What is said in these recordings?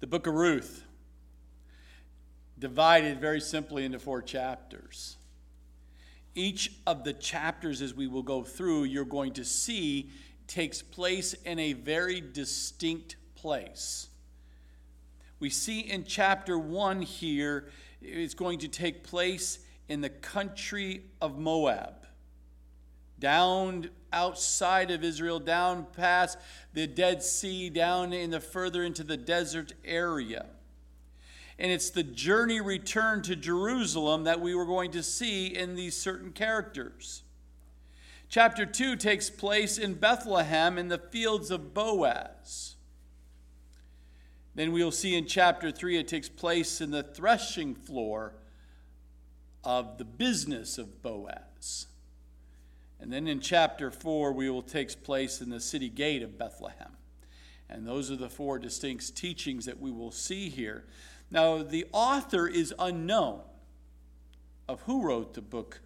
The book of Ruth, divided very simply into four chapters. Each of the chapters, as we will go through, you're going to see takes place in a very distinct place. We see in chapter one here, it's going to take place in the country of Moab, down outside of Israel, down past the Dead Sea, down in the further into the desert area. And it's the journey return to Jerusalem that we were going to see in these certain characters. Chapter 2 takes place in Bethlehem in the fields of Boaz. Then we'll see in chapter 3 it takes place in the threshing floor of the business of Boaz. And then in chapter 4 we will take place in the city gate of Bethlehem. And those are the four distinct teachings that we will see here. Now, the author is unknown of who wrote the book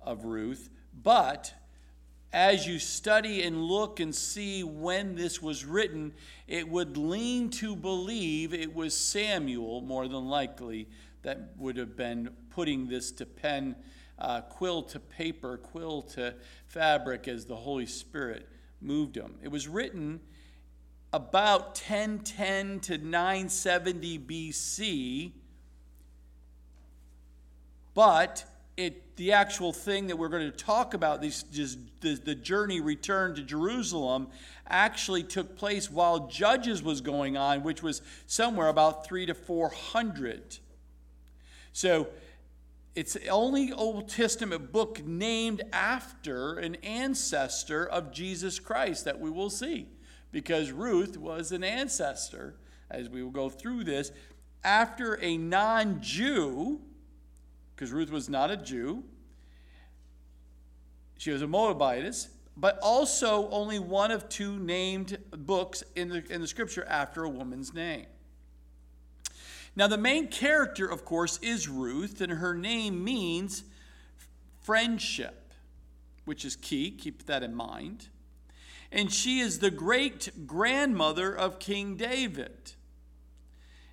of Ruth, but as you study and look and see when this was written, it would lean to believe it was Samuel, more than likely, that would have been putting this to pen, uh, quill to paper, quill to fabric as the Holy Spirit moved him. It was written about 1010 to 970 BC, but it, the actual thing that we're going to talk about, this, just the, the journey return to Jerusalem, actually took place while Judges was going on, which was somewhere about three to four hundred. So it's the only Old Testament book named after an ancestor of Jesus Christ that we will see, because Ruth was an ancestor, as we will go through this, after a non Jew because Ruth was not a Jew. She was a Moabitess, but also only one of two named books in the, in the scripture after a woman's name. Now, the main character, of course, is Ruth, and her name means friendship, which is key. Keep that in mind. And she is the great grandmother of King David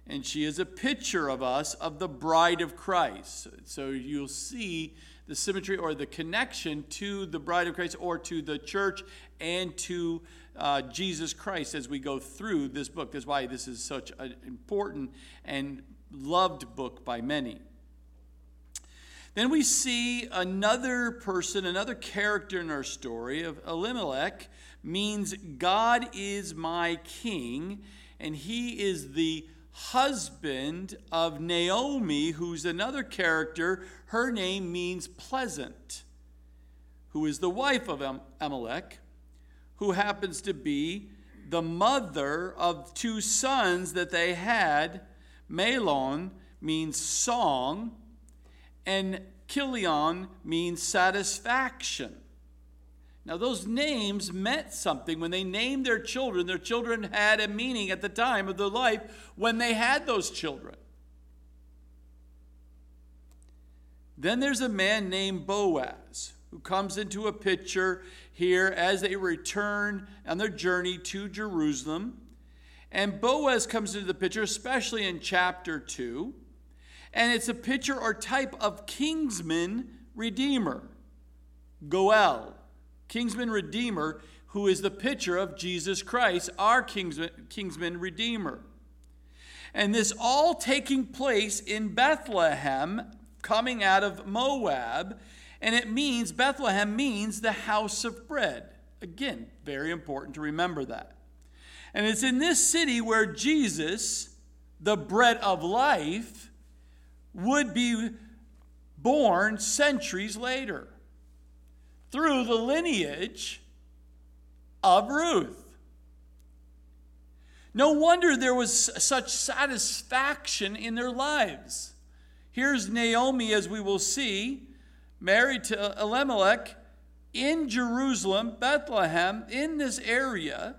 and she is a picture of us of the bride of Christ. So you'll see the symmetry or the connection to the bride of Christ or to the church and to uh, Jesus Christ as we go through this book. That's why this is such an important and loved book by many. Then we see another person, another character in our story of Elimelech means God is my king, and he is the husband of Naomi, who's another character. Her name means pleasant, who is the wife of Amalek, who happens to be the mother of two sons that they had. Mahlon means song, and Chilion means satisfaction. Now, those names meant something. When they named their children, their children had a meaning at the time of their life when they had those children. Then there's a man named Boaz who comes into a picture here as they return on their journey to Jerusalem. And Boaz comes into the picture, especially in chapter 2. And it's a picture or type of kinsman redeemer, Goel kinsman redeemer, who is the picture of Jesus Christ, our kinsman, kinsman redeemer. And this all taking place in Bethlehem, coming out of Moab. And it means, Bethlehem means the house of bread. Again, very important to remember that. And it's in this city where Jesus, the bread of life, would be born centuries later through the lineage of Ruth. No wonder there was such satisfaction in their lives. Here's Naomi, as we will see, married to Elimelech in Jerusalem, Bethlehem, in this area,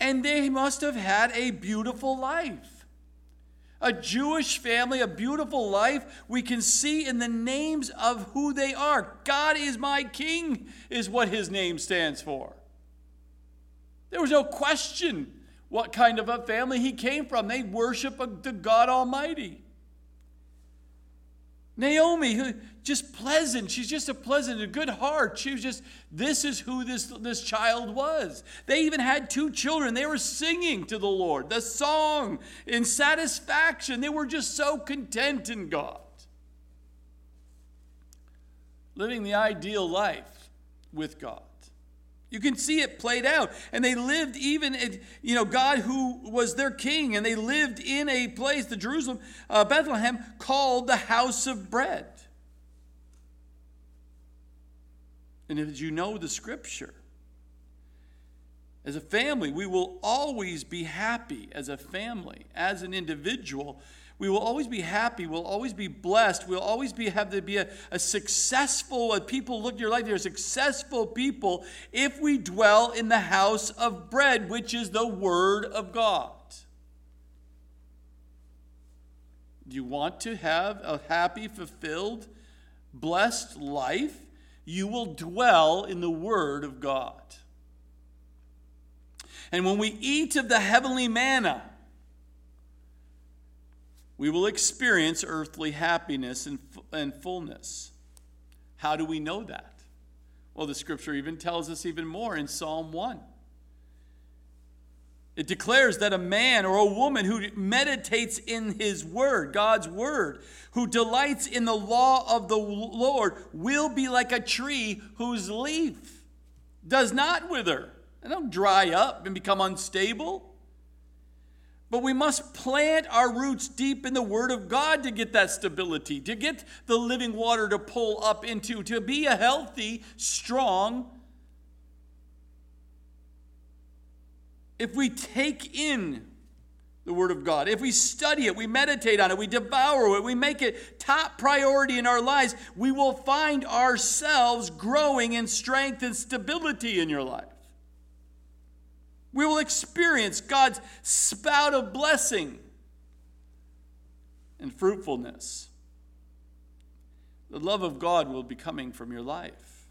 and they must have had a beautiful life a Jewish family, a beautiful life, we can see in the names of who they are. God is my king, is what his name stands for. There was no question what kind of a family he came from. They worship the God Almighty. Naomi, who just pleasant. She's just a pleasant, a good heart. She was just, this is who this, this child was. They even had two children. They were singing to the Lord, the song in satisfaction. They were just so content in God. Living the ideal life with God. You can see it played out. And they lived even, at, you know, God who was their king, and they lived in a place, the Jerusalem, uh, Bethlehem, called the house of bread. And as you know the scripture, as a family, we will always be happy as a family, as an individual, we will always be happy. We'll always be blessed. We'll always be have to be a, a successful. People look at your life, they're successful people if we dwell in the house of bread, which is the Word of God. Do you want to have a happy, fulfilled, blessed life? You will dwell in the Word of God. And when we eat of the heavenly manna, we will experience earthly happiness and, and fullness. How do we know that? Well, the scripture even tells us even more in Psalm 1. It declares that a man or a woman who meditates in his word, God's word, who delights in the law of the Lord, will be like a tree whose leaf does not wither and don't dry up and become unstable. But we must plant our roots deep in the Word of God to get that stability, to get the living water to pull up into, to be a healthy, strong. If we take in the Word of God, if we study it, we meditate on it, we devour it, we make it top priority in our lives, we will find ourselves growing in strength and stability in your life. We will experience God's spout of blessing and fruitfulness. The love of God will be coming from your life.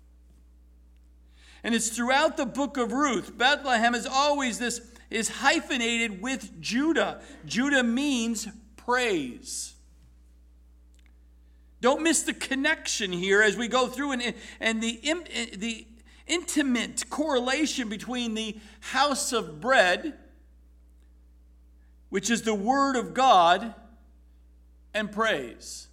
And it's throughout the book of Ruth. Bethlehem is always this is hyphenated with Judah. Judah means praise. Don't miss the connection here as we go through and, and the, the intimate correlation between the house of bread, which is the Word of God, and praise.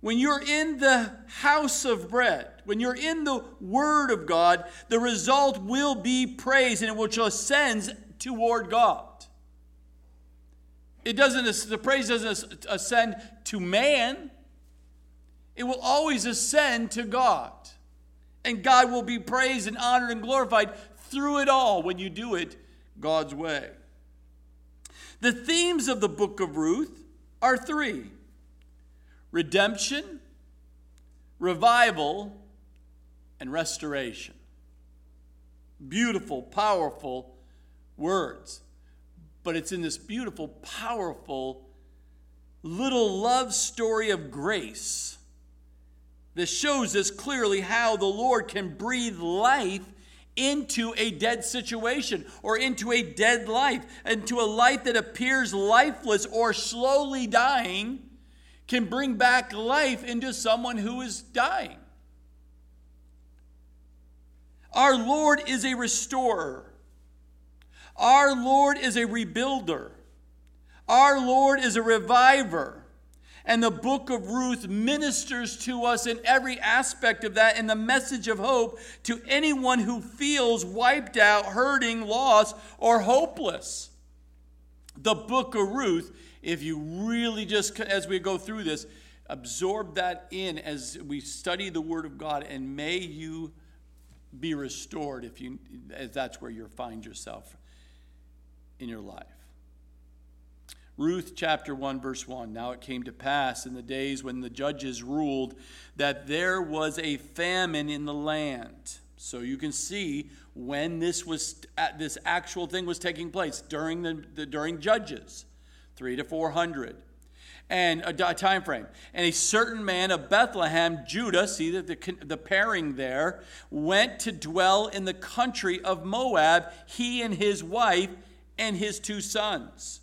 When you're in the house of bread, when you're in the Word of God, the result will be praise and it will ascend toward God. It doesn't, the praise doesn't ascend to man, it will always ascend to God. And God will be praised and honored and glorified through it all when you do it God's way. The themes of the book of Ruth are three redemption, revival, and restoration. Beautiful, powerful words. But it's in this beautiful, powerful little love story of grace this shows us clearly how the Lord can breathe life into a dead situation or into a dead life, into a life that appears lifeless or slowly dying, can bring back life into someone who is dying. Our Lord is a restorer. Our Lord is a rebuilder. Our Lord is a reviver. And the book of Ruth ministers to us in every aspect of that and the message of hope to anyone who feels wiped out, hurting, lost, or hopeless. The book of Ruth, if you really just, as we go through this, absorb that in as we study the Word of God, and may you be restored if you, if that's where you find yourself in your life. Ruth chapter 1, verse 1. Now it came to pass in the days when the judges ruled that there was a famine in the land. So you can see when this was uh, this actual thing was taking place during the, the during Judges, three to four hundred. and a, time frame. And a certain man of Bethlehem, Judah, see that the, the pairing there, went to dwell in the country of Moab, he and his wife and his two sons.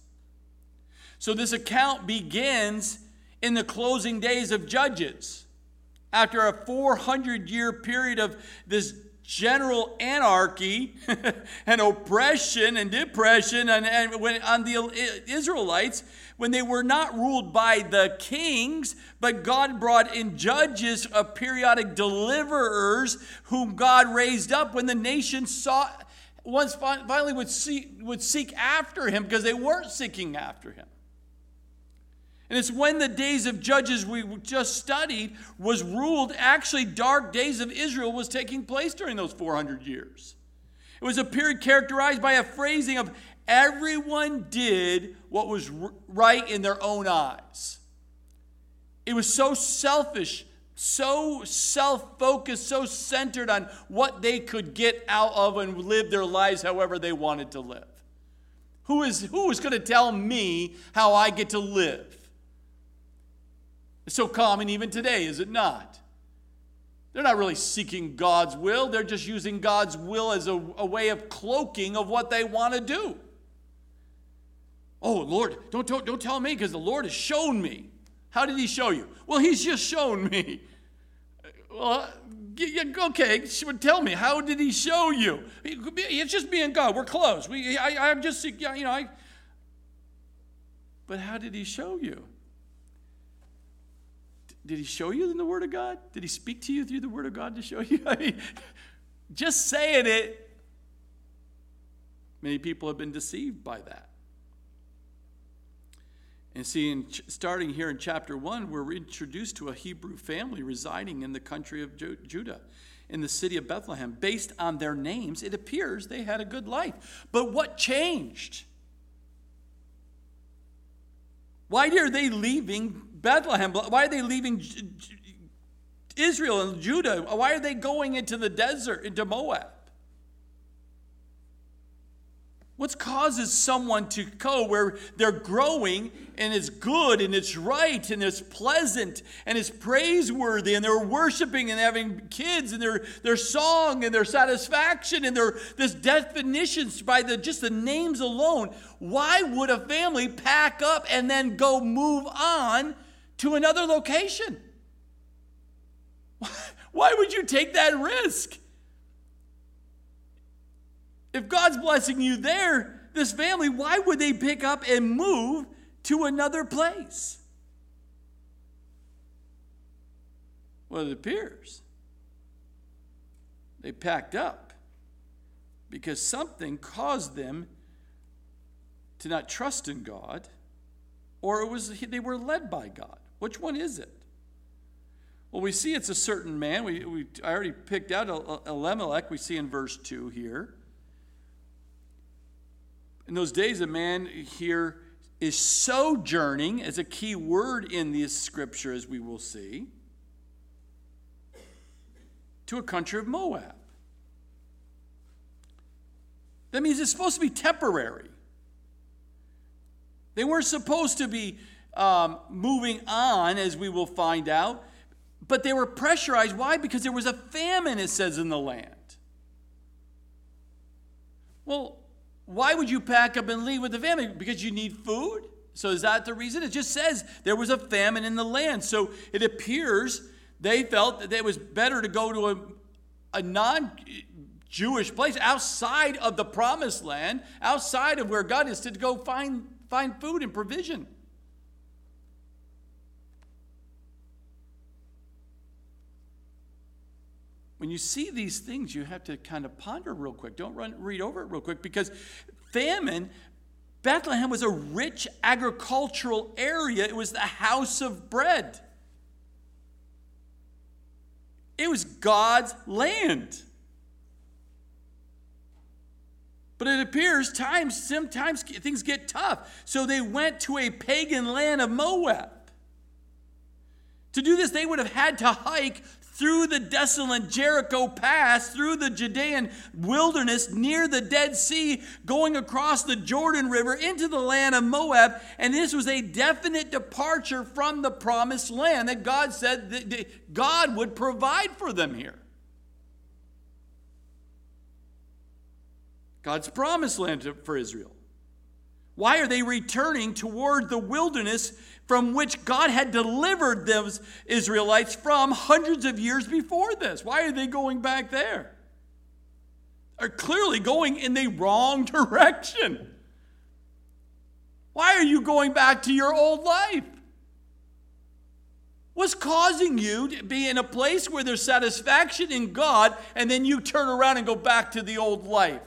So this account begins in the closing days of Judges. After a 400 year period of this general anarchy and oppression and depression and, and when, on the Israelites when they were not ruled by the kings, but God brought in judges of periodic deliverers whom God raised up when the nation saw once finally would seek, would seek after him because they weren't seeking after him. And it's when the days of Judges we just studied was ruled, actually, dark days of Israel was taking place during those 400 years. It was a period characterized by a phrasing of everyone did what was right in their own eyes. It was so selfish, so self focused, so centered on what they could get out of and live their lives however they wanted to live. Who is, who is going to tell me how I get to live? It's so common even today, is it not? They're not really seeking God's will, they're just using God's will as a, a way of cloaking of what they want to do. Oh, Lord, don't, don't, don't tell me because the Lord has shown me. How did He show you? Well, He's just shown me. Well, okay, tell me, how did He show you? It's just me and God. We're close. We, I, I'm just, you know, I. But how did He show you? Did he show you in the Word of God? Did he speak to you through the Word of God to show you? I mean, just saying it, many people have been deceived by that. And see, in, starting here in chapter 1, we're introduced to a Hebrew family residing in the country of Judah, in the city of Bethlehem. Based on their names, it appears they had a good life. But what changed? Why are they leaving Bethlehem? Why are they leaving Israel and Judah? Why are they going into the desert, into Moab? What causes someone to go where they're growing and it's good and it's right and it's pleasant and it's praiseworthy and they're worshiping and having kids and their, their song and their satisfaction and their this definitions by the just the names alone? Why would a family pack up and then go move on to another location. Why would you take that risk? If God's blessing you there, this family, why would they pick up and move to another place? Well, it appears they packed up because something caused them to not trust in God, or it was they were led by God. Which one is it? Well, we see it's a certain man. We, we, I already picked out Elimelech, we see in verse 2 here. In those days, a man here is sojourning, as a key word in this scripture, as we will see, to a country of Moab. That means it's supposed to be temporary. They weren't supposed to be um, moving on, as we will find out. But they were pressurized. Why? Because there was a famine, it says, in the land. Well, why would you pack up and leave with the famine? Because you need food? So is that the reason? It just says there was a famine in the land. So it appears they felt that it was better to go to a, a non Jewish place outside of the promised land, outside of where God is, to go find, find food and provision. When you see these things, you have to kind of ponder real quick. Don't run, read over it real quick because famine, Bethlehem was a rich agricultural area. It was the house of bread. It was God's land. But it appears times sometimes things get tough. So they went to a pagan land of Moab. To do this, they would have had to hike through the desolate Jericho pass, through the Judean wilderness, near the Dead Sea, going across the Jordan River into the land of Moab. And this was a definite departure from the promised land that God said that God would provide for them here. God's promised land for Israel. Why are they returning toward the wilderness from which God had delivered those Israelites from hundreds of years before this. Why are they going back there? Are clearly going in the wrong direction. Why are you going back to your old life? What's causing you to be in a place where there's satisfaction in God and then you turn around and go back to the old life?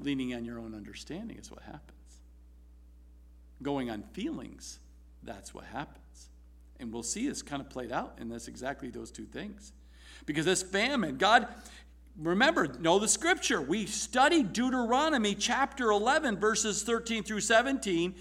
Leaning on your own understanding is what happens going on feelings, that's what happens. And we'll see this kind of played out, and that's exactly those two things. Because this famine, God, remember, know the scripture. We studied Deuteronomy chapter 11, verses 13 through 17.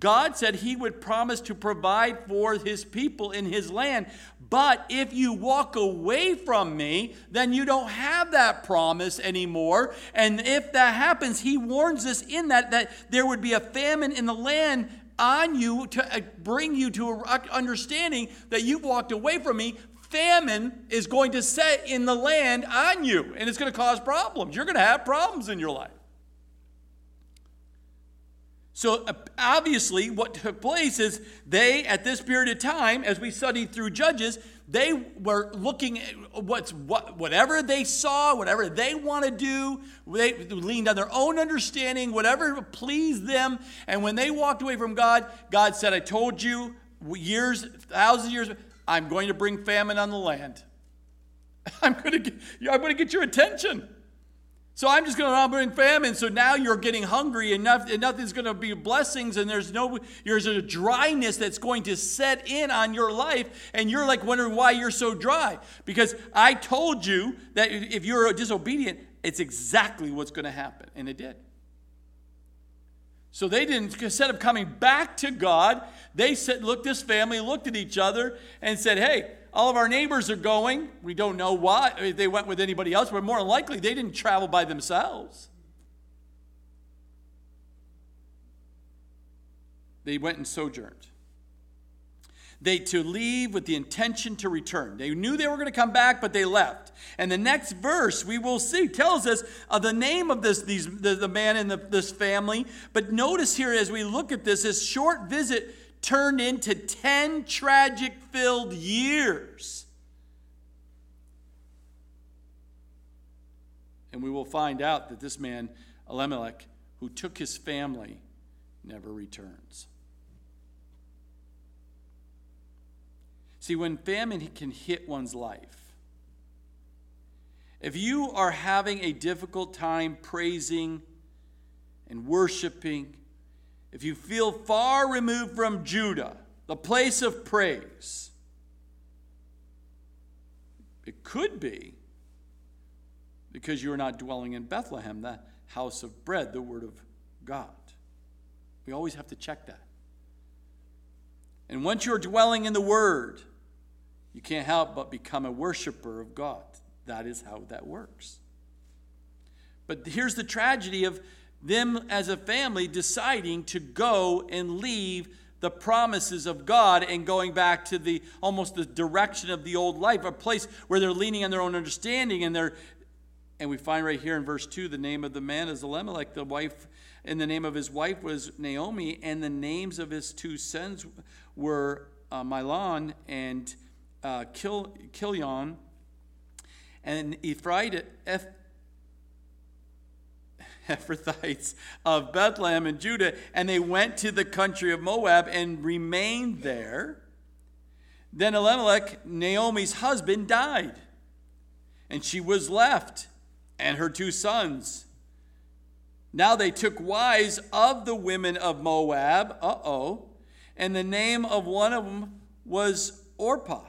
God said he would promise to provide for his people in his land. But if you walk away from me, then you don't have that promise anymore. And if that happens, he warns us in that that there would be a famine in the land on you to uh, bring you to an understanding that you've walked away from me. Famine is going to set in the land on you, and it's going to cause problems. You're going to have problems in your life. So uh, obviously, what took place is they, at this period of time, as we studied through Judges, they were looking at what's what, whatever they saw, whatever they want to do. They leaned on their own understanding, whatever pleased them. And when they walked away from God, God said, "I told you years, thousands of years, I'm going to bring famine on the land. I'm going to, get, I'm going to get your attention." So I'm just going to bring famine. So now you're getting hungry and, nothing's going to be blessings and there's no there's a dryness that's going to set in on your life and you're like wondering why you're so dry because I told you that if you're disobedient, it's exactly what's going to happen and it did. So they didn't instead of coming back to God, they said looked this family looked at each other and said, "Hey, all of our neighbors are going. We don't know why uh, if they went with anybody else, but more likely they didn't travel by themselves. They went and sojourned. They to leave with the intention to return. They knew they were going to come back, but they left. And the next verse we will see tells us the name of this these the, the man in the, this family. But notice here as we look at this, this short visit turned into 10 tragic filled years. And we will find out that this man, Elimelech, who took his family, never returns. See, when famine can hit one's life, if you are having a difficult time praising and worshiping if you feel far removed from Judah, the place of praise, it could be because you are not dwelling in Bethlehem, the house of bread, the word of God. We always have to check that. And once you're dwelling in the word, you can't help but become a worshiper of God. That is how that works. But here's the tragedy of them as a family deciding to go and leave the promises of God and going back to the almost the direction of the old life, a place where they're leaning on their own understanding and they're and we find right here in verse 2 the name of the man is Elimelech, the wife, and the name of his wife was Naomi, and the names of his two sons were uh, Mahlon and uh, Kil- Chilion. And Ephraim, Ephrathites of Bethlehem and Judah, and they went to the country of Moab and remained there. Then Elimelech, Naomi's husband, died, and she was left, and her two sons. Now they took wives of the women of Moab, uh oh, and the name of one of them was Orpah,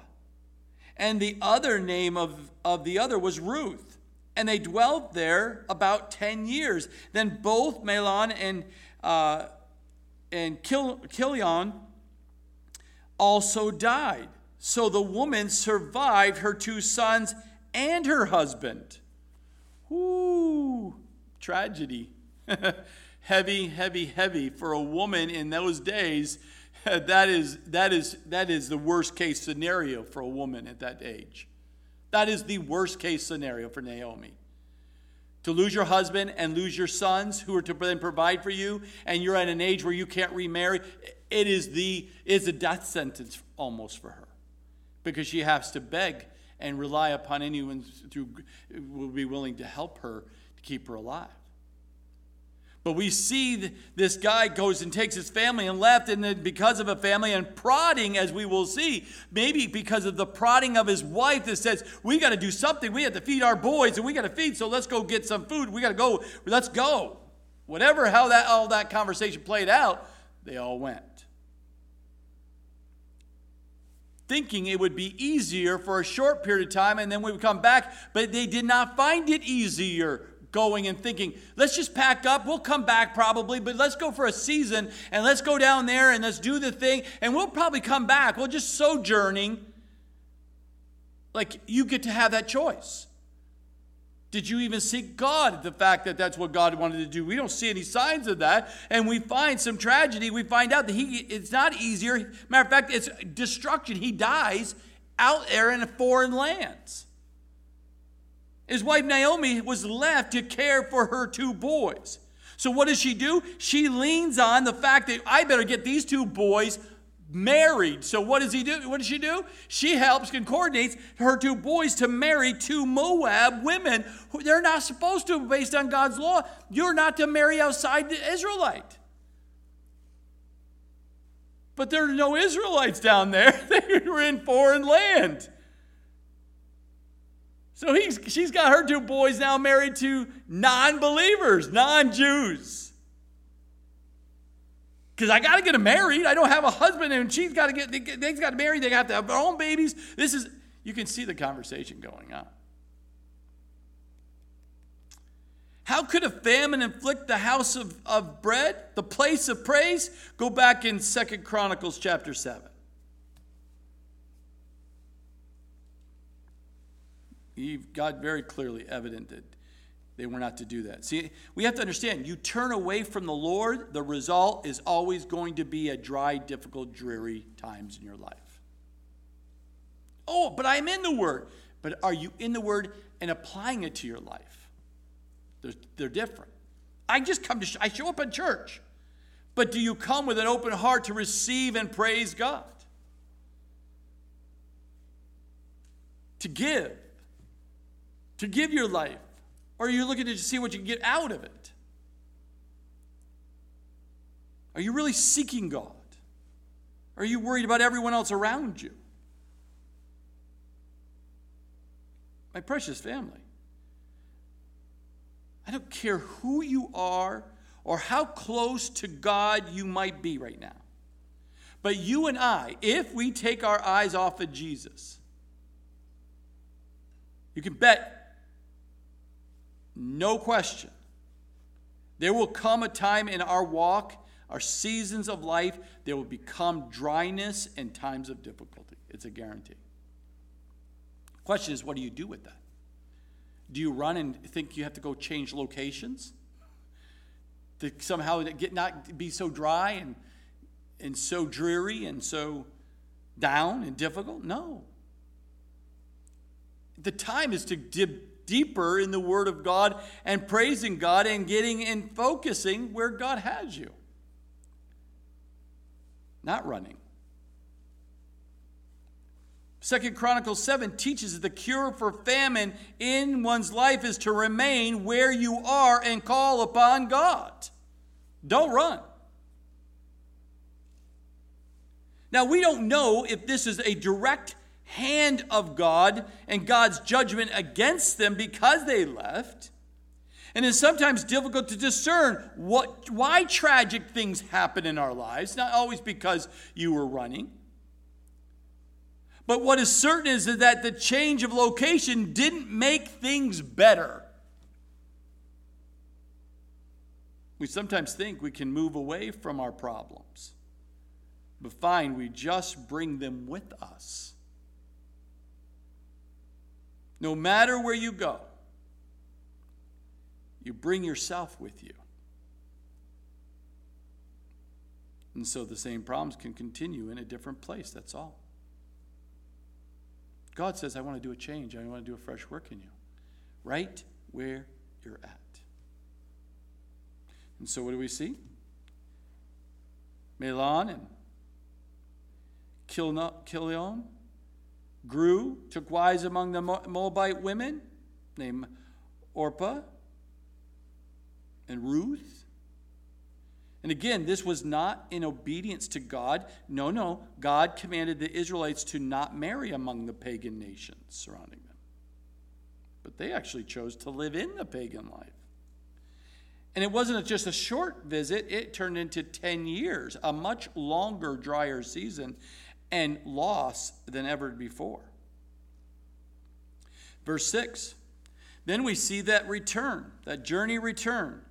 and the other name of, of the other was Ruth and they dwelt there about 10 years. Then both Mahlon and, uh, and Kil- Chilion also died. So the woman survived her two sons and her husband. Ooh, tragedy. heavy, heavy, heavy for a woman in those days. That is, that, is, that is the worst case scenario for a woman at that age. That is the worst case scenario for Naomi. To lose your husband and lose your sons who are to then provide for you, and you're at an age where you can't remarry, it is the it's a death sentence almost for her. Because she has to beg and rely upon anyone who will be willing to help her to keep her alive. But we see this guy goes and takes his family and left, and then because of a family and prodding, as we will see, maybe because of the prodding of his wife that says, We got to do something. We have to feed our boys and we got to feed, so let's go get some food. We got to go. Let's go. Whatever, how that all that conversation played out, they all went. Thinking it would be easier for a short period of time and then we would come back, but they did not find it easier going and thinking, let's just pack up. We'll come back probably, but let's go for a season and let's go down there and let's do the thing and we'll probably come back. We'll just sojourning. Like you get to have that choice. Did you even seek God? The fact that that's what God wanted to do. We don't see any signs of that. And we find some tragedy. We find out that he it's not easier. Matter of fact, it's destruction. He dies out there in a foreign lands. His wife Naomi was left to care for her two boys. So what does she do? She leans on the fact that I better get these two boys married. So what does he do? What does she do? She helps and coordinates her two boys to marry two Moab women who they're not supposed to based on God's law. You're not to marry outside the Israelite. But there are no Israelites down there. They were in foreign land. So he's, she's got her two boys now married to non believers, non Jews. Because I got to get them married. I don't have a husband, and she's got to get, they, they've got marry. They got to have their own babies. This is, you can see the conversation going on. How could a famine inflict the house of, of bread, the place of praise? Go back in Second Chronicles chapter 7. God very clearly evident that they were not to do that. See, we have to understand you turn away from the Lord, the result is always going to be a dry, difficult, dreary times in your life. Oh, but I'm in the Word. But are you in the Word and applying it to your life? They're, they're different. I just come to, I show up in church. But do you come with an open heart to receive and praise God? To give? To give your life? Or are you looking to see what you can get out of it? Are you really seeking God? Are you worried about everyone else around you? My precious family, I don't care who you are or how close to God you might be right now. But you and I, if we take our eyes off of Jesus, you can bet no question. There will come a time in our walk, our seasons of life, there will become dryness and times of difficulty. It's a guarantee. Question is, what do you do with that? Do you run and think you have to go change locations? To somehow get not be so dry and, and so dreary and so down and difficult? No. The time is to dip deeper in the Word of God and praising God and getting and focusing where God has you. Not running. Second Chronicles 7 teaches that the cure for famine in one's life is to remain where you are and call upon God. Don't run. Now, we don't know if this is a direct hand of God and God's judgment against them because they left. And it's sometimes difficult to discern what, why tragic things happen in our lives, not always because you were running. But what is certain is that the change of location didn't make things better. We sometimes think we can move away from our problems. But fine, we just bring them with us. No matter where you go, you bring yourself with you. And so the same problems can continue in a different place, that's all. God says, I want to do a change. I want to do a fresh work in you, right where you're at. And so what do we see? Mahlon and Chilion grew, took wives among the Moabite women named Orpah and Ruth. And again, this was not in obedience to God. No, no. God commanded the Israelites to not marry among the pagan nations surrounding them. But they actually chose to live in the pagan life. And it wasn't just a short visit, it turned into 10 years, a much longer, drier season, and loss than ever before. Verse 6 Then we see that return, that journey return.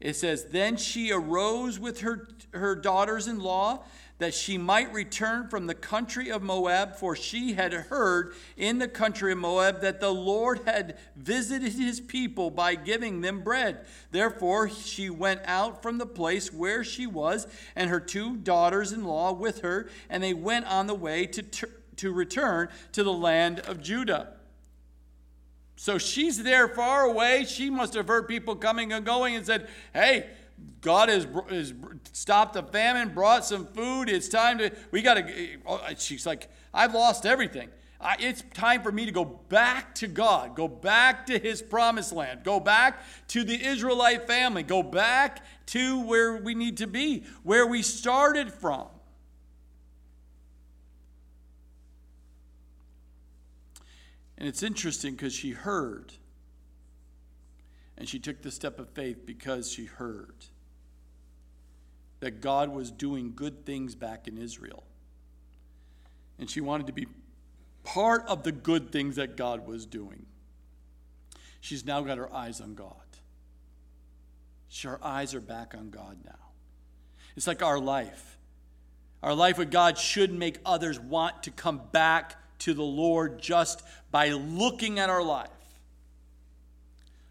It says, Then she arose with her, her daughters in law that she might return from the country of Moab, for she had heard in the country of Moab that the Lord had visited his people by giving them bread. Therefore, she went out from the place where she was, and her two daughters in law with her, and they went on the way to, to return to the land of Judah. So she's there far away. She must have heard people coming and going and said, Hey, God has, has stopped the famine, brought some food. It's time to, we got to, oh, eh, eh, she's like, I've lost everything. I, it's time for me to go back to God, go back to his promised land, go back to the Israelite family, go back to where we need to be, where we started from. And it's interesting because she heard. And she took the step of faith because she heard that God was doing good things back in Israel. And she wanted to be part of the good things that God was doing. She's now got her eyes on God. Her eyes are back on God now. It's like our life. Our life with God should make others want to come back to the Lord just by looking at our life.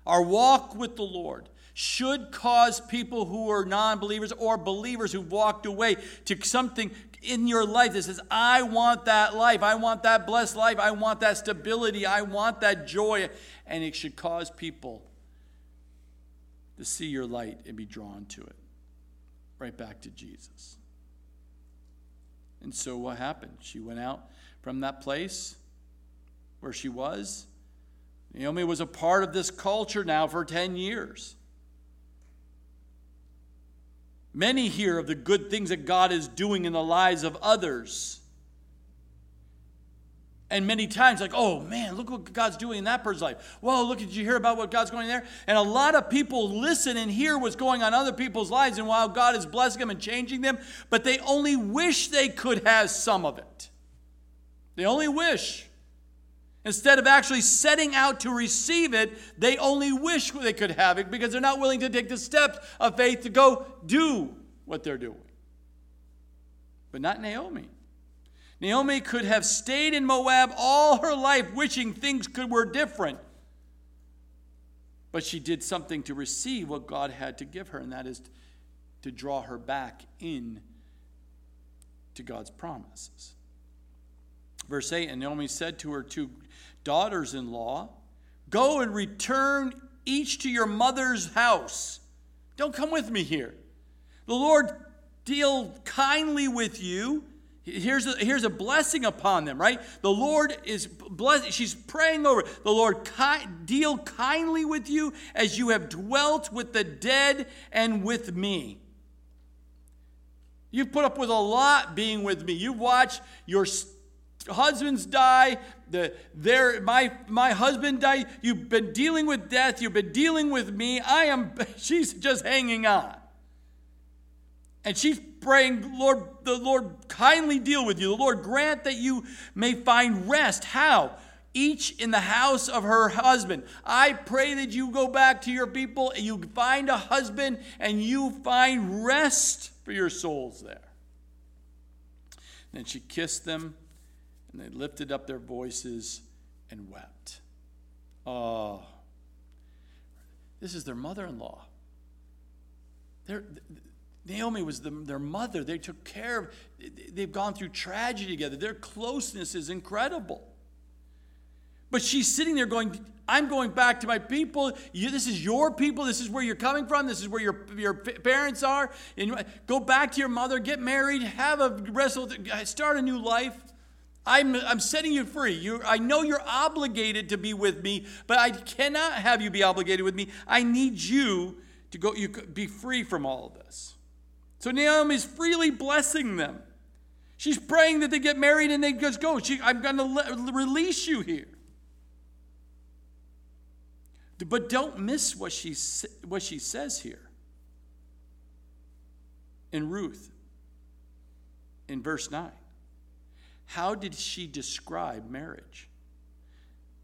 Our walk with the Lord should cause people who are non believers or believers who've walked away to something in your life that says, I want that life. I want that blessed life. I want that stability. I want that joy. And it should cause people to see your light and be drawn to it. Right back to Jesus. And so what happened? She went out from that place where she was. Naomi was a part of this culture now for 10 years. Many hear of the good things that God is doing in the lives of others. And many times, like, oh man, look what God's doing in that person's life. Whoa, look, did you hear about what God's going there? And a lot of people listen and hear what's going on other people's lives and while God is blessing them and changing them, but they only wish they could have some of it. They only wish. Instead of actually setting out to receive it, they only wish they could have it because they're not willing to take the steps of faith to go do what they're doing. But not Naomi. Naomi could have stayed in Moab all her life wishing things could, were different. But she did something to receive what God had to give her, and that is to draw her back in to God's promises. Verse 8 And Naomi said to her two daughters in law, Go and return each to your mother's house. Don't come with me here. The Lord deal kindly with you. Here's a, here's a blessing upon them, right? The Lord is blessed. She's praying over the Lord ki- deal kindly with you as you have dwelt with the dead and with me. You've put up with a lot being with me. You've watched your husbands die the there my my husband died you've been dealing with death you've been dealing with me i am she's just hanging on. And she's praying lord the lord kindly deal with you. The lord grant that you may find rest. How? Each in the house of her husband. I pray that you go back to your people and you find a husband and you find rest for your souls there. Then she kissed them, and they lifted up their voices and wept. Oh, this is their mother in law. Naomi was the, their mother. They took care of, they've gone through tragedy together. Their closeness is incredible. But she's sitting there going, I'm going back to my people. You, this is your people. This is where you're coming from. This is where your, your parents are. And go back to your mother, get married, have a wrestle, start a new life. I'm, I'm setting you free. You, I know you're obligated to be with me, but I cannot have you be obligated with me. I need you to go, you be free from all of this. So Naomi's freely blessing them. She's praying that they get married and they just go. She, I'm going to release you here. But don't miss what she, what she says here in Ruth in verse 9. How did she describe marriage?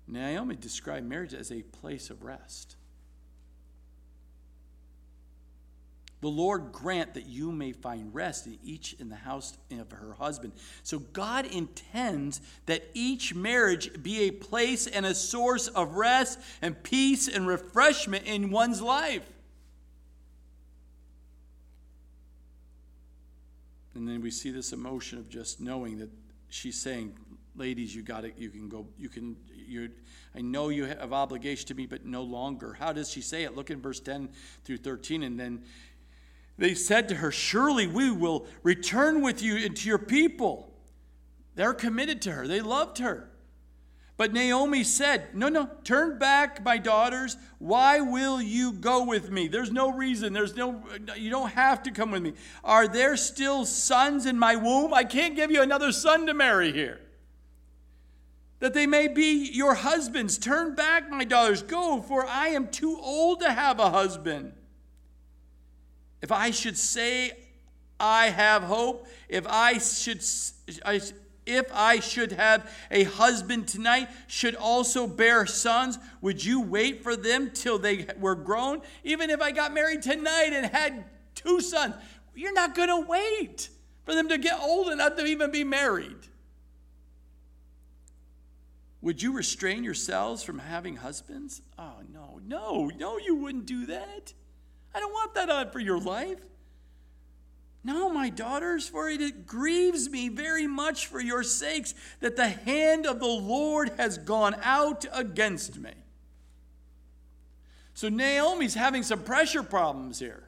Naomi described marriage as a place of rest. The Lord grant that you may find rest in each in the house of her husband. So God intends that each marriage be a place and a source of rest and peace and refreshment in one's life. And then we see this emotion of just knowing that she's saying, ladies, you got it. You can go. You can. You. I know you have obligation to me, but no longer. How does she say it? Look in verse ten through thirteen, and then they said to her, Surely we will return with you into your people. They're committed to her, they loved her. But Naomi said, No, no, turn back, my daughters. Why will you go with me? There's no reason. There's no, you don't have to come with me. Are there still sons in my womb? I can't give you another son to marry here. That they may be your husbands. Turn back, my daughters. Go, for I am too old to have a husband. If I should say I have hope, if I should if I should have a husband tonight, should also bear sons, would you wait for them till they were grown? Even if I got married tonight and had two sons, you're not going to wait for them to get old enough to even be married. Would you restrain yourselves from having husbands? Oh, no, no, no, you wouldn't do that. I don't want that on for your life. No, my daughters, for it grieves me very much for your sakes that the hand of the Lord has gone out against me. So Naomi's having some pressure problems here.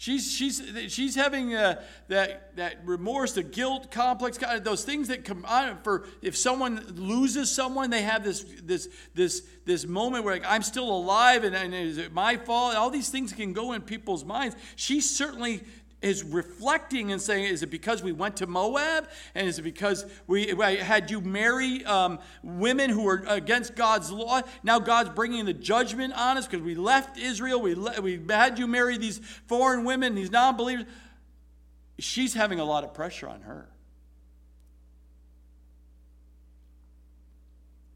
She's, she's, she's having uh, that, that remorse, the guilt complex, those things that come on for if someone loses someone, they have this, this, this, this moment where like, I'm still alive and, and is it my fault? All these things can go in people's minds. She certainly is reflecting and saying, is it because we went to Moab? And is it because we had you marry um, women who were against God's law? Now God's bringing the judgment on us because we left Israel. We, le- we had you marry these foreign women, these non believers. She's having a lot of pressure on her.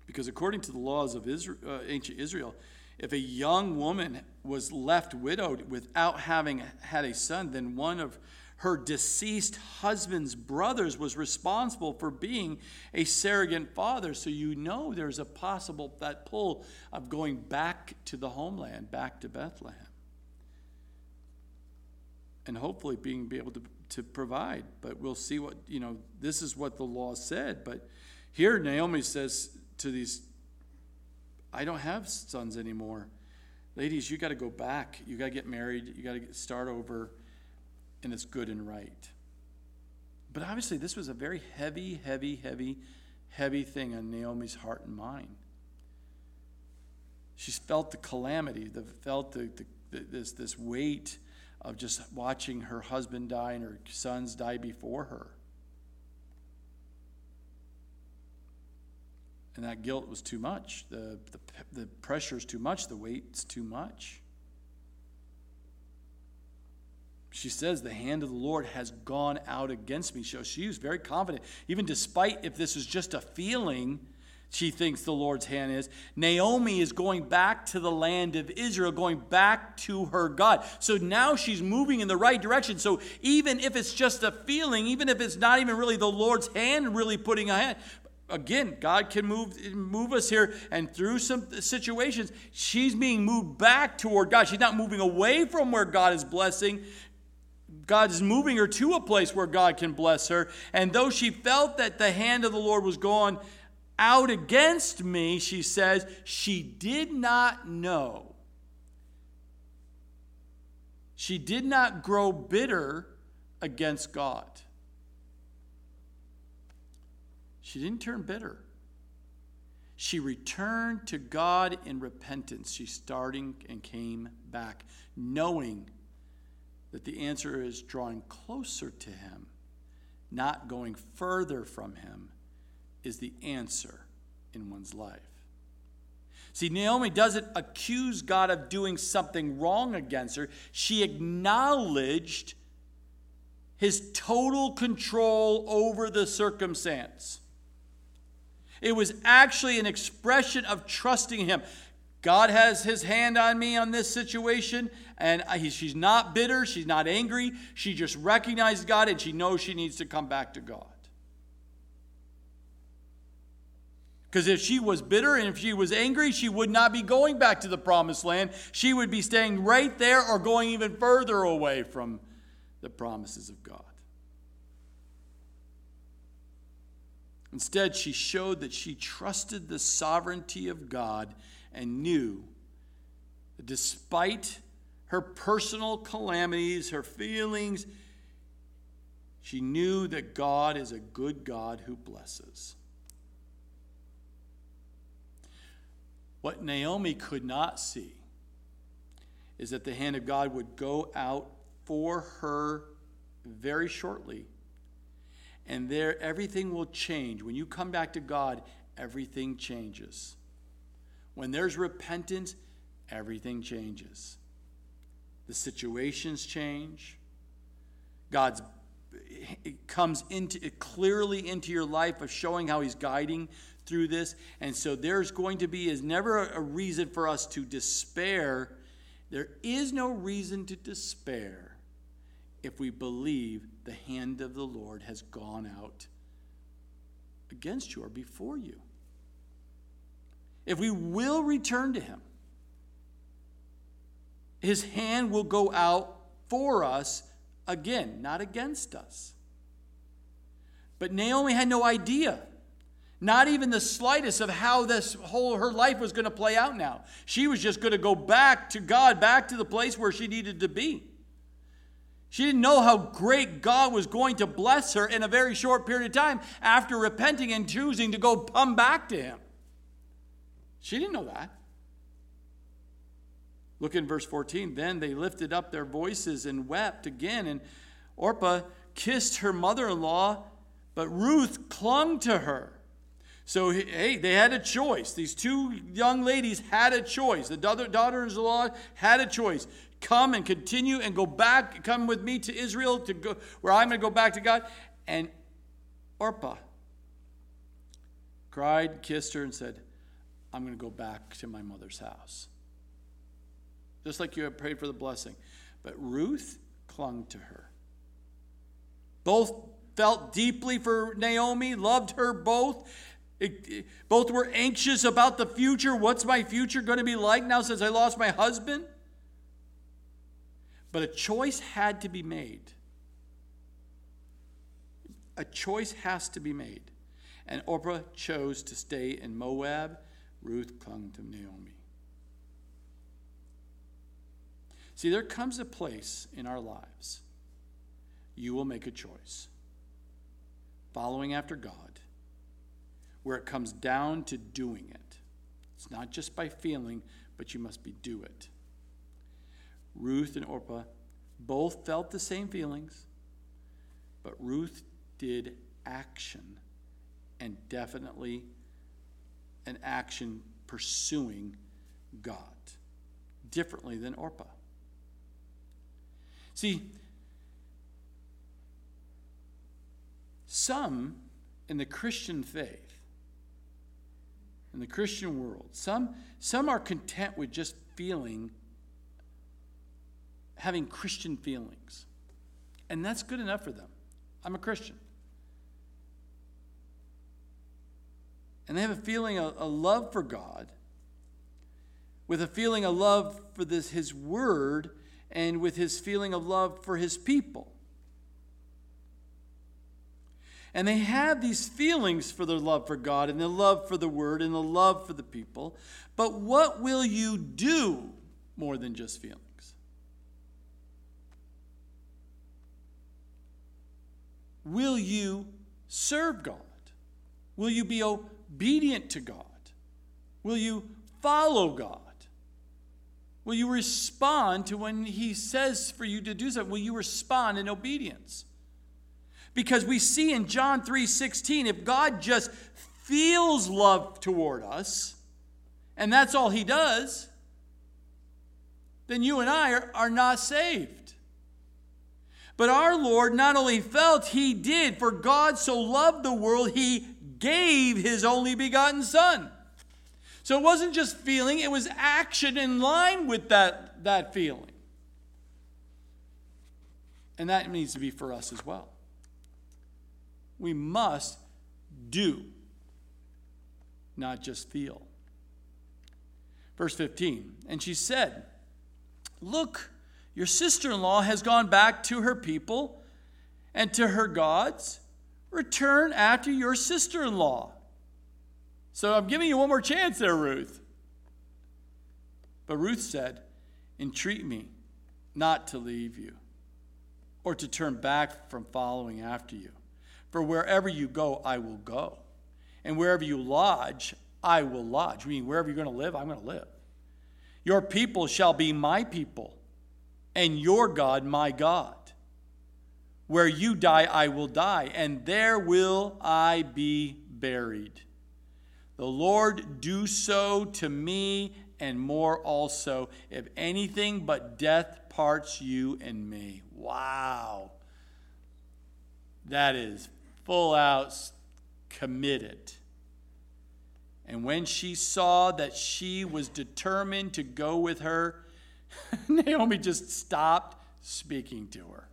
Because according to the laws of Israel, uh, ancient Israel, if a young woman was left widowed without having had a son, then one of her deceased husband's brothers was responsible for being a surrogate father. So you know there's a possible that pull of going back to the homeland, back to Bethlehem. And hopefully being be able to, to provide. But we'll see what, you know, this is what the law said. But here Naomi says to these I don't have sons anymore. Ladies, you got to go back. You got to get married. You got to start over, and it's good and right. But obviously, this was a very heavy, heavy, heavy, heavy thing on Naomi's heart and mind. She's felt the calamity, the, felt the, the, this, this weight of just watching her husband die and her sons die before her. And that guilt was too much. The, the, the pressure is too much. The weight's too much. She says, The hand of the Lord has gone out against me. So she was very confident. Even despite if this is just a feeling, she thinks the Lord's hand is. Naomi is going back to the land of Israel, going back to her God. So now she's moving in the right direction. So even if it's just a feeling, even if it's not even really the Lord's hand really putting a hand, again, God can move, move us here, and through some situations, she's being moved back toward God. She's not moving away from where God is blessing. God is moving her to a place where God can bless her. And though she felt that the hand of the Lord was gone out against me, she says, she did not know. She did not grow bitter against God. She didn't turn bitter. She returned to God in repentance. She starting and came back, knowing that the answer is drawing closer to Him, not going further from Him, is the answer in one's life. See, Naomi doesn't accuse God of doing something wrong against her. She acknowledged his total control over the circumstance. It was actually an expression of trusting Him. God has His hand on me on this situation, and she's not bitter, she's not angry. She just recognized God and she knows she needs to come back to God. Because if she was bitter and if she was angry, she would not be going back to the promised land. She would be staying right there or going even further away from the promises of God. Instead, she showed that she trusted the sovereignty of God and knew that despite her personal calamities, her feelings, she knew that God is a good God who blesses. What Naomi could not see is that the hand of God would go out for her very shortly and there, everything will change. When you come back to God, everything changes. When there's repentance, everything changes. The situations change. God's it comes into it clearly into your life of showing how he's guiding through this. And so there's going to be is never a reason for us to despair. There is no reason to despair if we believe the hand of the Lord has gone out against you or before you. If we will return to Him, His hand will go out for us again, not against us. But Naomi had no idea, not even the slightest, of how this whole her life was going to play out now. She was just going to go back to God, back to the place where she needed to be. She didn't know how great God was going to bless her in a very short period of time after repenting and choosing to go come back to Him. She didn't know that. Look in verse 14. Then they lifted up their voices and wept again, and Orpah kissed her mother in law, but Ruth clung to her. So, hey, they had a choice. These two young ladies had a choice. The daughter in law had a choice come and continue and go back, come with me to Israel to go where I'm going to go back to God. And Orpah cried, kissed her, and said, I'm going to go back to my mother's house. Just like you had prayed for the blessing. But Ruth clung to her. Both felt deeply for Naomi, loved her both. It, it, both were anxious about the future. What's my future going to be like now since I lost my husband? But a choice had to be made. A choice has to be made. And Orpah chose to stay in Moab. Ruth clung to Naomi. See, there comes a place in our lives you will make a choice following after God where it comes down to doing it. It's not just by feeling, but you must be do it. Ruth and Orpah both felt the same feelings, but Ruth did action and definitely an action pursuing God differently than Orpah. See, some in the Christian faith in the Christian world, some, some are content with just feeling, having Christian feelings. And that's good enough for them. I'm a Christian. And they have a feeling, a, a love for God, with a feeling of love for this, His Word, and with His feeling of love for His people. And they have these feelings for their love for God and the love for the word and the love for the people. But what will you do more than just feelings? Will you serve God? Will you be obedient to God? Will you follow God? Will you respond to when He says for you to do something? Will you respond in obedience? Because we see in John 3:16 if God just feels love toward us and that's all he does, then you and I are, are not saved. But our Lord not only felt, he did. For God so loved the world, he gave his only begotten Son. So it wasn't just feeling, it was action in line with that, that feeling. And that needs to be for us as well we must do, not just feel. Verse 15, and she said, Look, your sister in law has gone back to her people and to her gods. Return after your sister in law. So I'm giving you one more chance there, Ruth. But Ruth said, Entreat me not to leave you or to turn back from following after you. For wherever you go, I will go. And wherever you lodge, I will lodge. I mean, wherever you're going to live, I'm going to live. Your people shall be my people, and your God my God. Where you die, I will die, and there will I be buried. The Lord do so to me and more also, if anything but death parts you and me. Wow. That is full out committed. And when she saw that she was determined to go with her, Naomi just stopped speaking to her.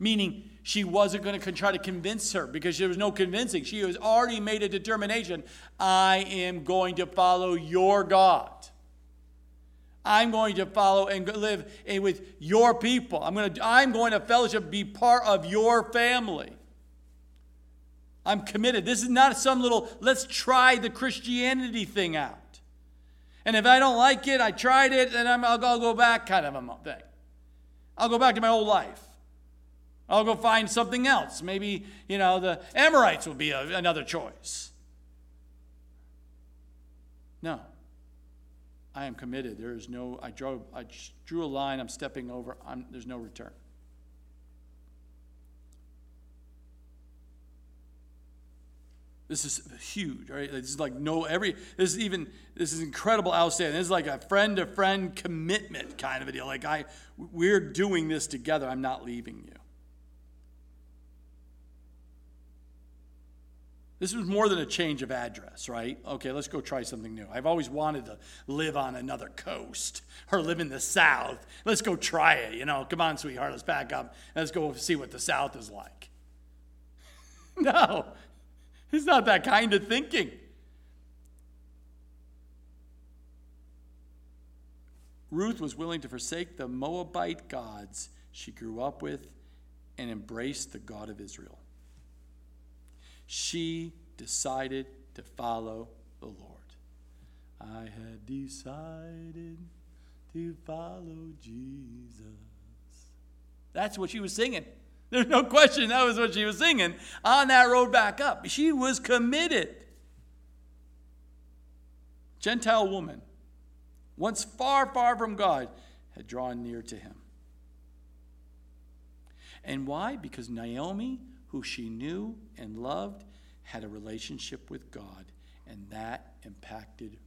Meaning, she wasn't going to try to convince her because there was no convincing. She has already made a determination I am going to follow your God. I'm going to follow and live with your people. I'm going to, I'm going to fellowship, be part of your family. I'm committed. This is not some little, let's try the Christianity thing out. And if I don't like it, I tried it, and I'm, I'll, I'll go back kind of a thing. I'll go back to my old life. I'll go find something else. Maybe, you know, the Amorites will be a, another choice. No. I am committed. There is no, I drew, I drew a line, I'm stepping over, I'm, there's no return. This is huge, right? This is like no every. This is even. This is incredible outstanding. This is like a friend to friend commitment kind of a deal. Like I, we're doing this together. I'm not leaving you. This was more than a change of address, right? Okay, let's go try something new. I've always wanted to live on another coast or live in the South. Let's go try it. You know, come on, sweetheart, let's back up. Let's go see what the South is like. No, it's not that kind of thinking. Ruth was willing to forsake the Moabite gods she grew up with and embrace the God of Israel. She decided to follow the Lord. I had decided to follow Jesus. That's what she was singing. There's no question that was what she was singing on that road back up. She was committed. Gentile woman, once far, far from God, had drawn near to him. And why? Because Naomi, who she knew and loved, had a relationship with God, and that impacted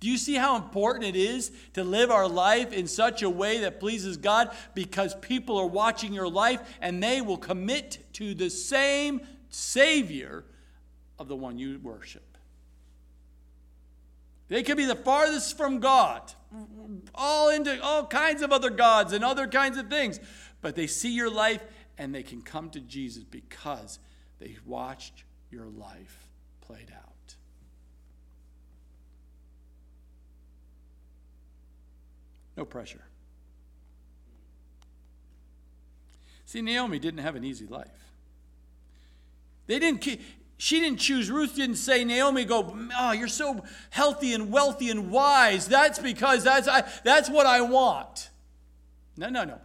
do you see how important it is to live our life in such a way that pleases God? Because people are watching your life and they will commit to the same Savior of the one you worship. They could be the farthest from God, all into all kinds of other gods and other kinds of things. But they see your life and they can come to Jesus because they watched your life played out. No pressure. See, Naomi didn't have an easy life. They didn't she didn't choose, Ruth didn't say, Naomi, go, oh, you're so healthy and wealthy and wise. That's because that's, I, that's what I want. No, no, no.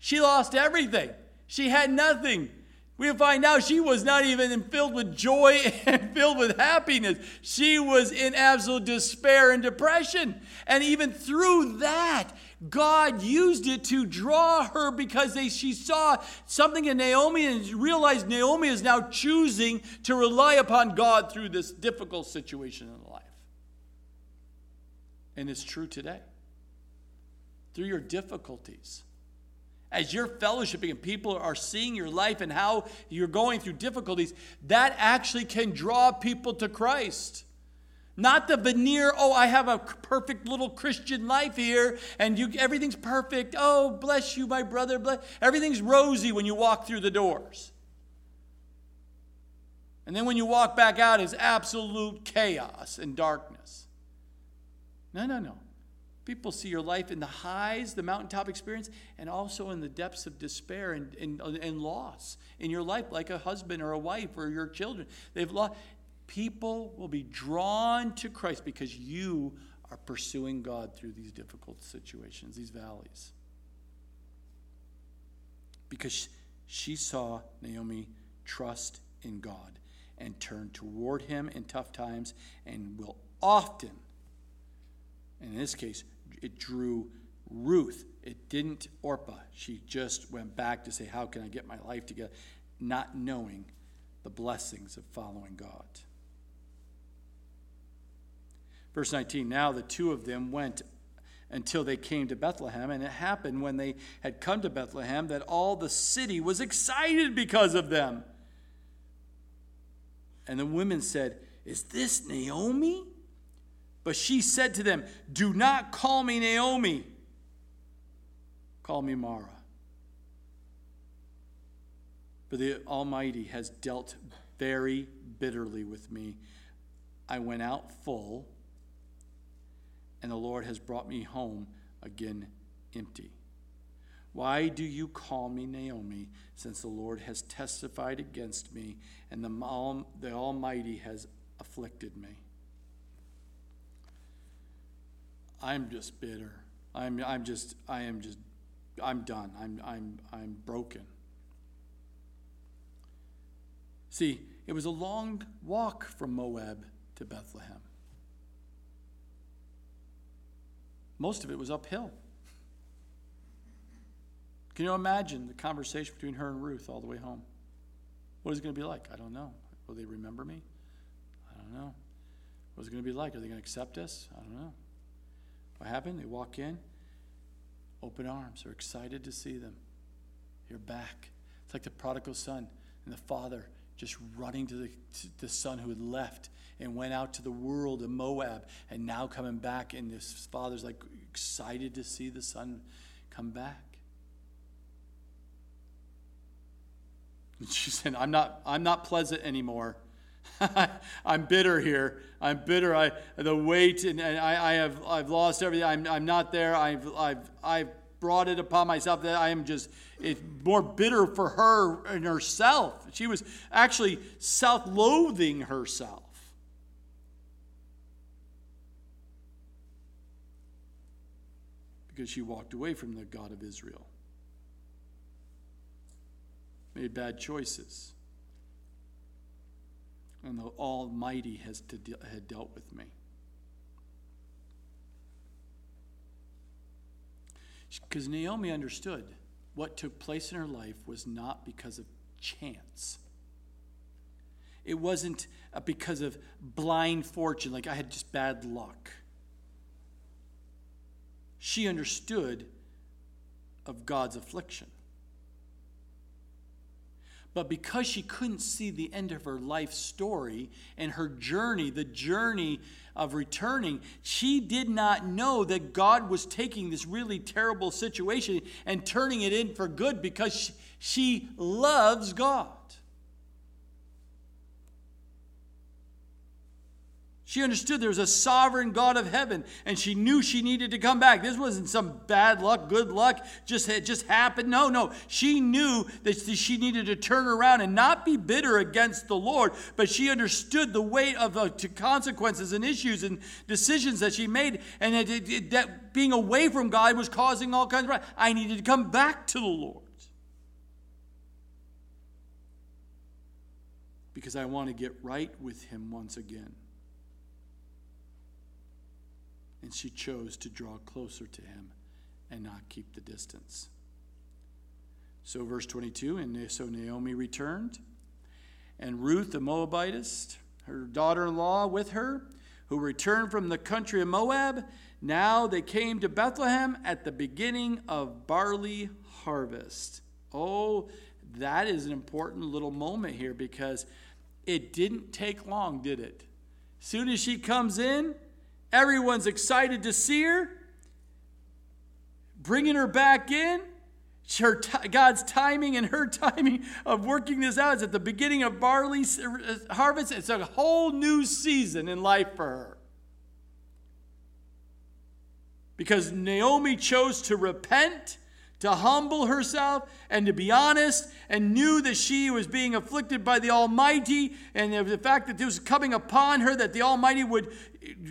She lost everything. She had nothing. We find out she was not even filled with joy and filled with happiness. She was in absolute despair and depression. And even through that, God used it to draw her because they, she saw something in Naomi and realized Naomi is now choosing to rely upon God through this difficult situation in life. And it's true today. Through your difficulties, as you're fellowshipping and people are seeing your life and how you're going through difficulties, that actually can draw people to Christ. Not the veneer, oh, I have a perfect little Christian life here and you, everything's perfect. Oh, bless you, my brother. Bless. Everything's rosy when you walk through the doors. And then when you walk back out, it's absolute chaos and darkness. No, no, no. People see your life in the highs, the mountaintop experience, and also in the depths of despair and, and, and loss in your life, like a husband or a wife or your children. They've lost people will be drawn to Christ because you are pursuing God through these difficult situations, these valleys. Because she saw Naomi trust in God and turn toward him in tough times and will often, in this case, it drew Ruth. It didn't Orpah. She just went back to say, How can I get my life together? Not knowing the blessings of following God. Verse 19 Now the two of them went until they came to Bethlehem. And it happened when they had come to Bethlehem that all the city was excited because of them. And the women said, Is this Naomi? But she said to them, Do not call me Naomi, call me Mara. For the Almighty has dealt very bitterly with me. I went out full and the Lord has brought me home again empty. Why do you call me Naomi, since the Lord has testified against me, and the, the Almighty has afflicted me? I'm just bitter. I'm, I'm just, I am just, I'm done. I'm, I'm, I'm broken. See, it was a long walk from Moab to Bethlehem. Most of it was uphill. Can you imagine the conversation between her and Ruth all the way home? What is it going to be like? I don't know. Will they remember me? I don't know. What is it going to be like? Are they going to accept us? I don't know. What happened? They walk in, open arms, are excited to see them. You're back. It's like the prodigal son and the father just running to the, to the son who had left and went out to the world of Moab and now coming back. And this father's like excited to see the son come back. And she said, I'm not, I'm not pleasant anymore. I'm bitter here. I'm bitter. I, the weight, and, and I, I, have, I've lost everything. I'm, I'm not there. I've, I've, I've brought it upon myself that I am just it's more bitter for her and herself. She was actually self loathing herself. because she walked away from the God of Israel, made bad choices. And the Almighty has to de- had dealt with me. Because Naomi understood what took place in her life was not because of chance. It wasn't uh, because of blind fortune, like I had just bad luck she understood of God's affliction. But because she couldn't see the end of her life story and her journey, the journey of returning, she did not know that God was taking this really terrible situation and turning it in for good because she, loves God. She understood there was a sovereign God of heaven, and she knew she needed to come back. This wasn't some bad luck, good luck, just it just happened. No, no. She knew that she needed to turn around and not be bitter against the Lord, but she understood the weight of the consequences and issues and decisions that she made, and that, it, that being away from God was causing all kinds of. I needed to come back to the Lord. Because I want to get right with Him once again and she chose to draw closer to him and not keep the distance. So, verse 22 and so Naomi returned, and Ruth the Moabitess, her daughter in law, with her, who returned from the country of Moab, now they came to Bethlehem at the beginning of barley harvest. Oh, that is an important little moment here because it didn't take long, did it? Soon as she comes in, Everyone's excited to see her, bringing her back in. Her t- God's timing and her timing of working this out is at the beginning of barley uh, harvest. It's a whole new season in life for her. Because Naomi chose to repent to humble herself and to be honest and knew that she was being afflicted by the Almighty and the fact that this was coming upon her, that the Almighty would,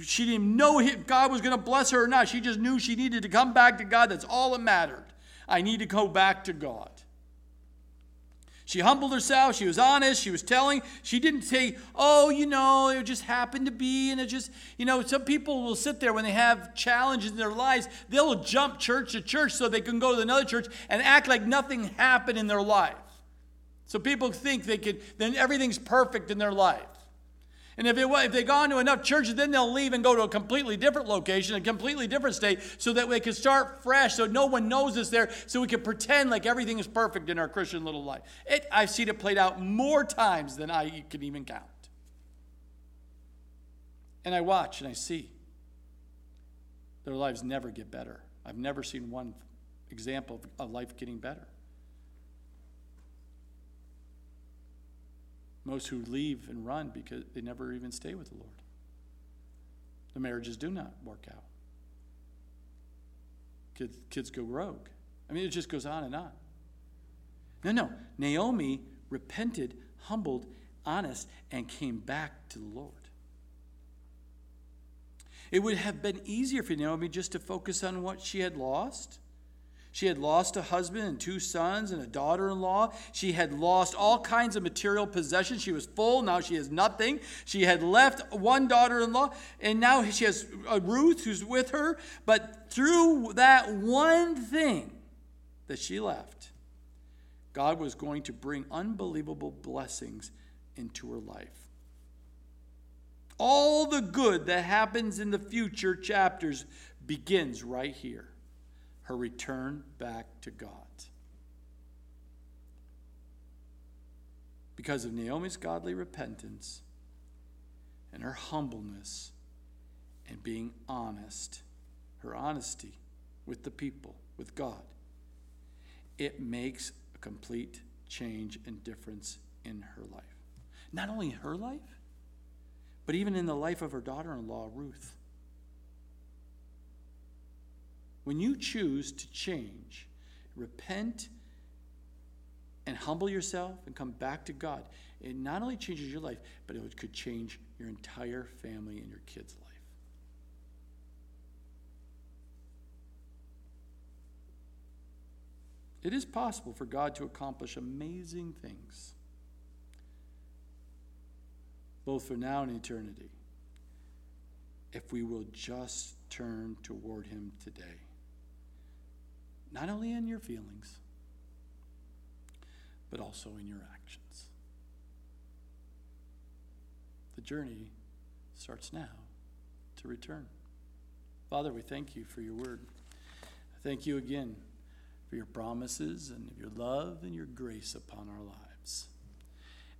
she didn't know if God was going to bless her or not. She just knew she needed to come back to God. That's all that mattered. I need to go back to God. She humbled herself. She was honest. She was telling. She didn't say, oh, you know, it just happened to be. And it just, you know, some people will sit there when they have challenges in their lives, they'll jump church to church so they can go to another church and act like nothing happened in their life. So people think they can, then everything's perfect in their life. And if, it, if they gone to enough churches, then they'll leave and go to a completely different location, a completely different state, so that we can start fresh, so no one knows us there, so we can pretend like everything is perfect in our Christian little life. It, I've seen it played out more times than I can even count. And I watch and I see their lives never get better. I've never seen one example of life getting better. Most who leave and run because they never even stay with the Lord. The marriages do not work out. Kids, kids go rogue. I mean, it just goes on and on. No, no. Naomi repented, humbled, honest, and came back to the Lord. It would have been easier for Naomi just to focus on what she had lost she had lost a husband and two sons and a daughter in law. She had lost all kinds of material possessions. She was full. Now she has nothing. She had left one daughter in law, and now she has uh, Ruth who's with her. But through that one thing that she left, God was going to bring unbelievable blessings into her life. All the good that happens in the future chapters begins right here her return back to God. Because of Naomi's godly repentance and her humbleness and being honest, her honesty with the people, with God, it makes a complete change and difference in her life. Not only in her life, but even in the life of her daughter in law, Ruth. When you choose to change, repent, and humble yourself and come back to God, it not only changes your life, but it could change your entire family and your kids' life. It is possible for God to accomplish amazing things, both for now and eternity, if we will just turn toward Him today not only in your feelings, but also in your actions. The journey starts now to return. Father, we thank you for your word. Thank you again for your promises and your love and your grace upon our lives.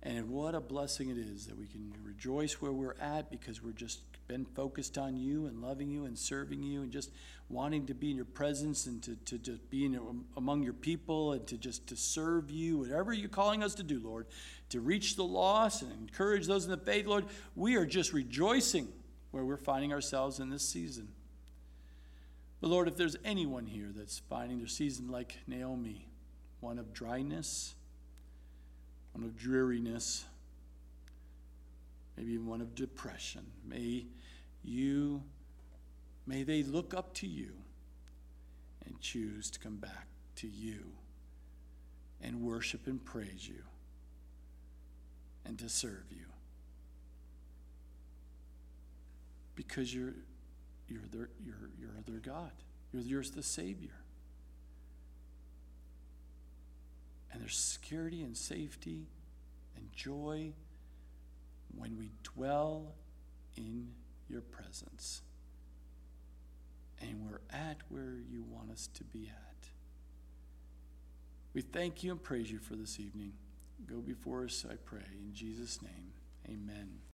And what a blessing it is that we can rejoice where we're at because we're just been focused on you and loving you and serving you and just wanting to be in your presence and to, to just be in, among your people and to just to serve you, whatever you're calling us to do, Lord, to reach the lost and encourage those in the faith, Lord. We are just rejoicing where we're finding ourselves in this season. But Lord, if there's anyone here that's finding their season like Naomi, one of dryness, one of dreariness, maybe even one of depression. May you, may they look up to you and choose to come back to you and worship and praise you and to serve you. Because you're, you're, their, you're, you're their God. You're, you're the Savior. And there's security and safety and joy when we dwell in your presence. And we're at where you want us to be at. We thank you and praise you for this evening. Go before us, I pray. In Jesus' name, amen.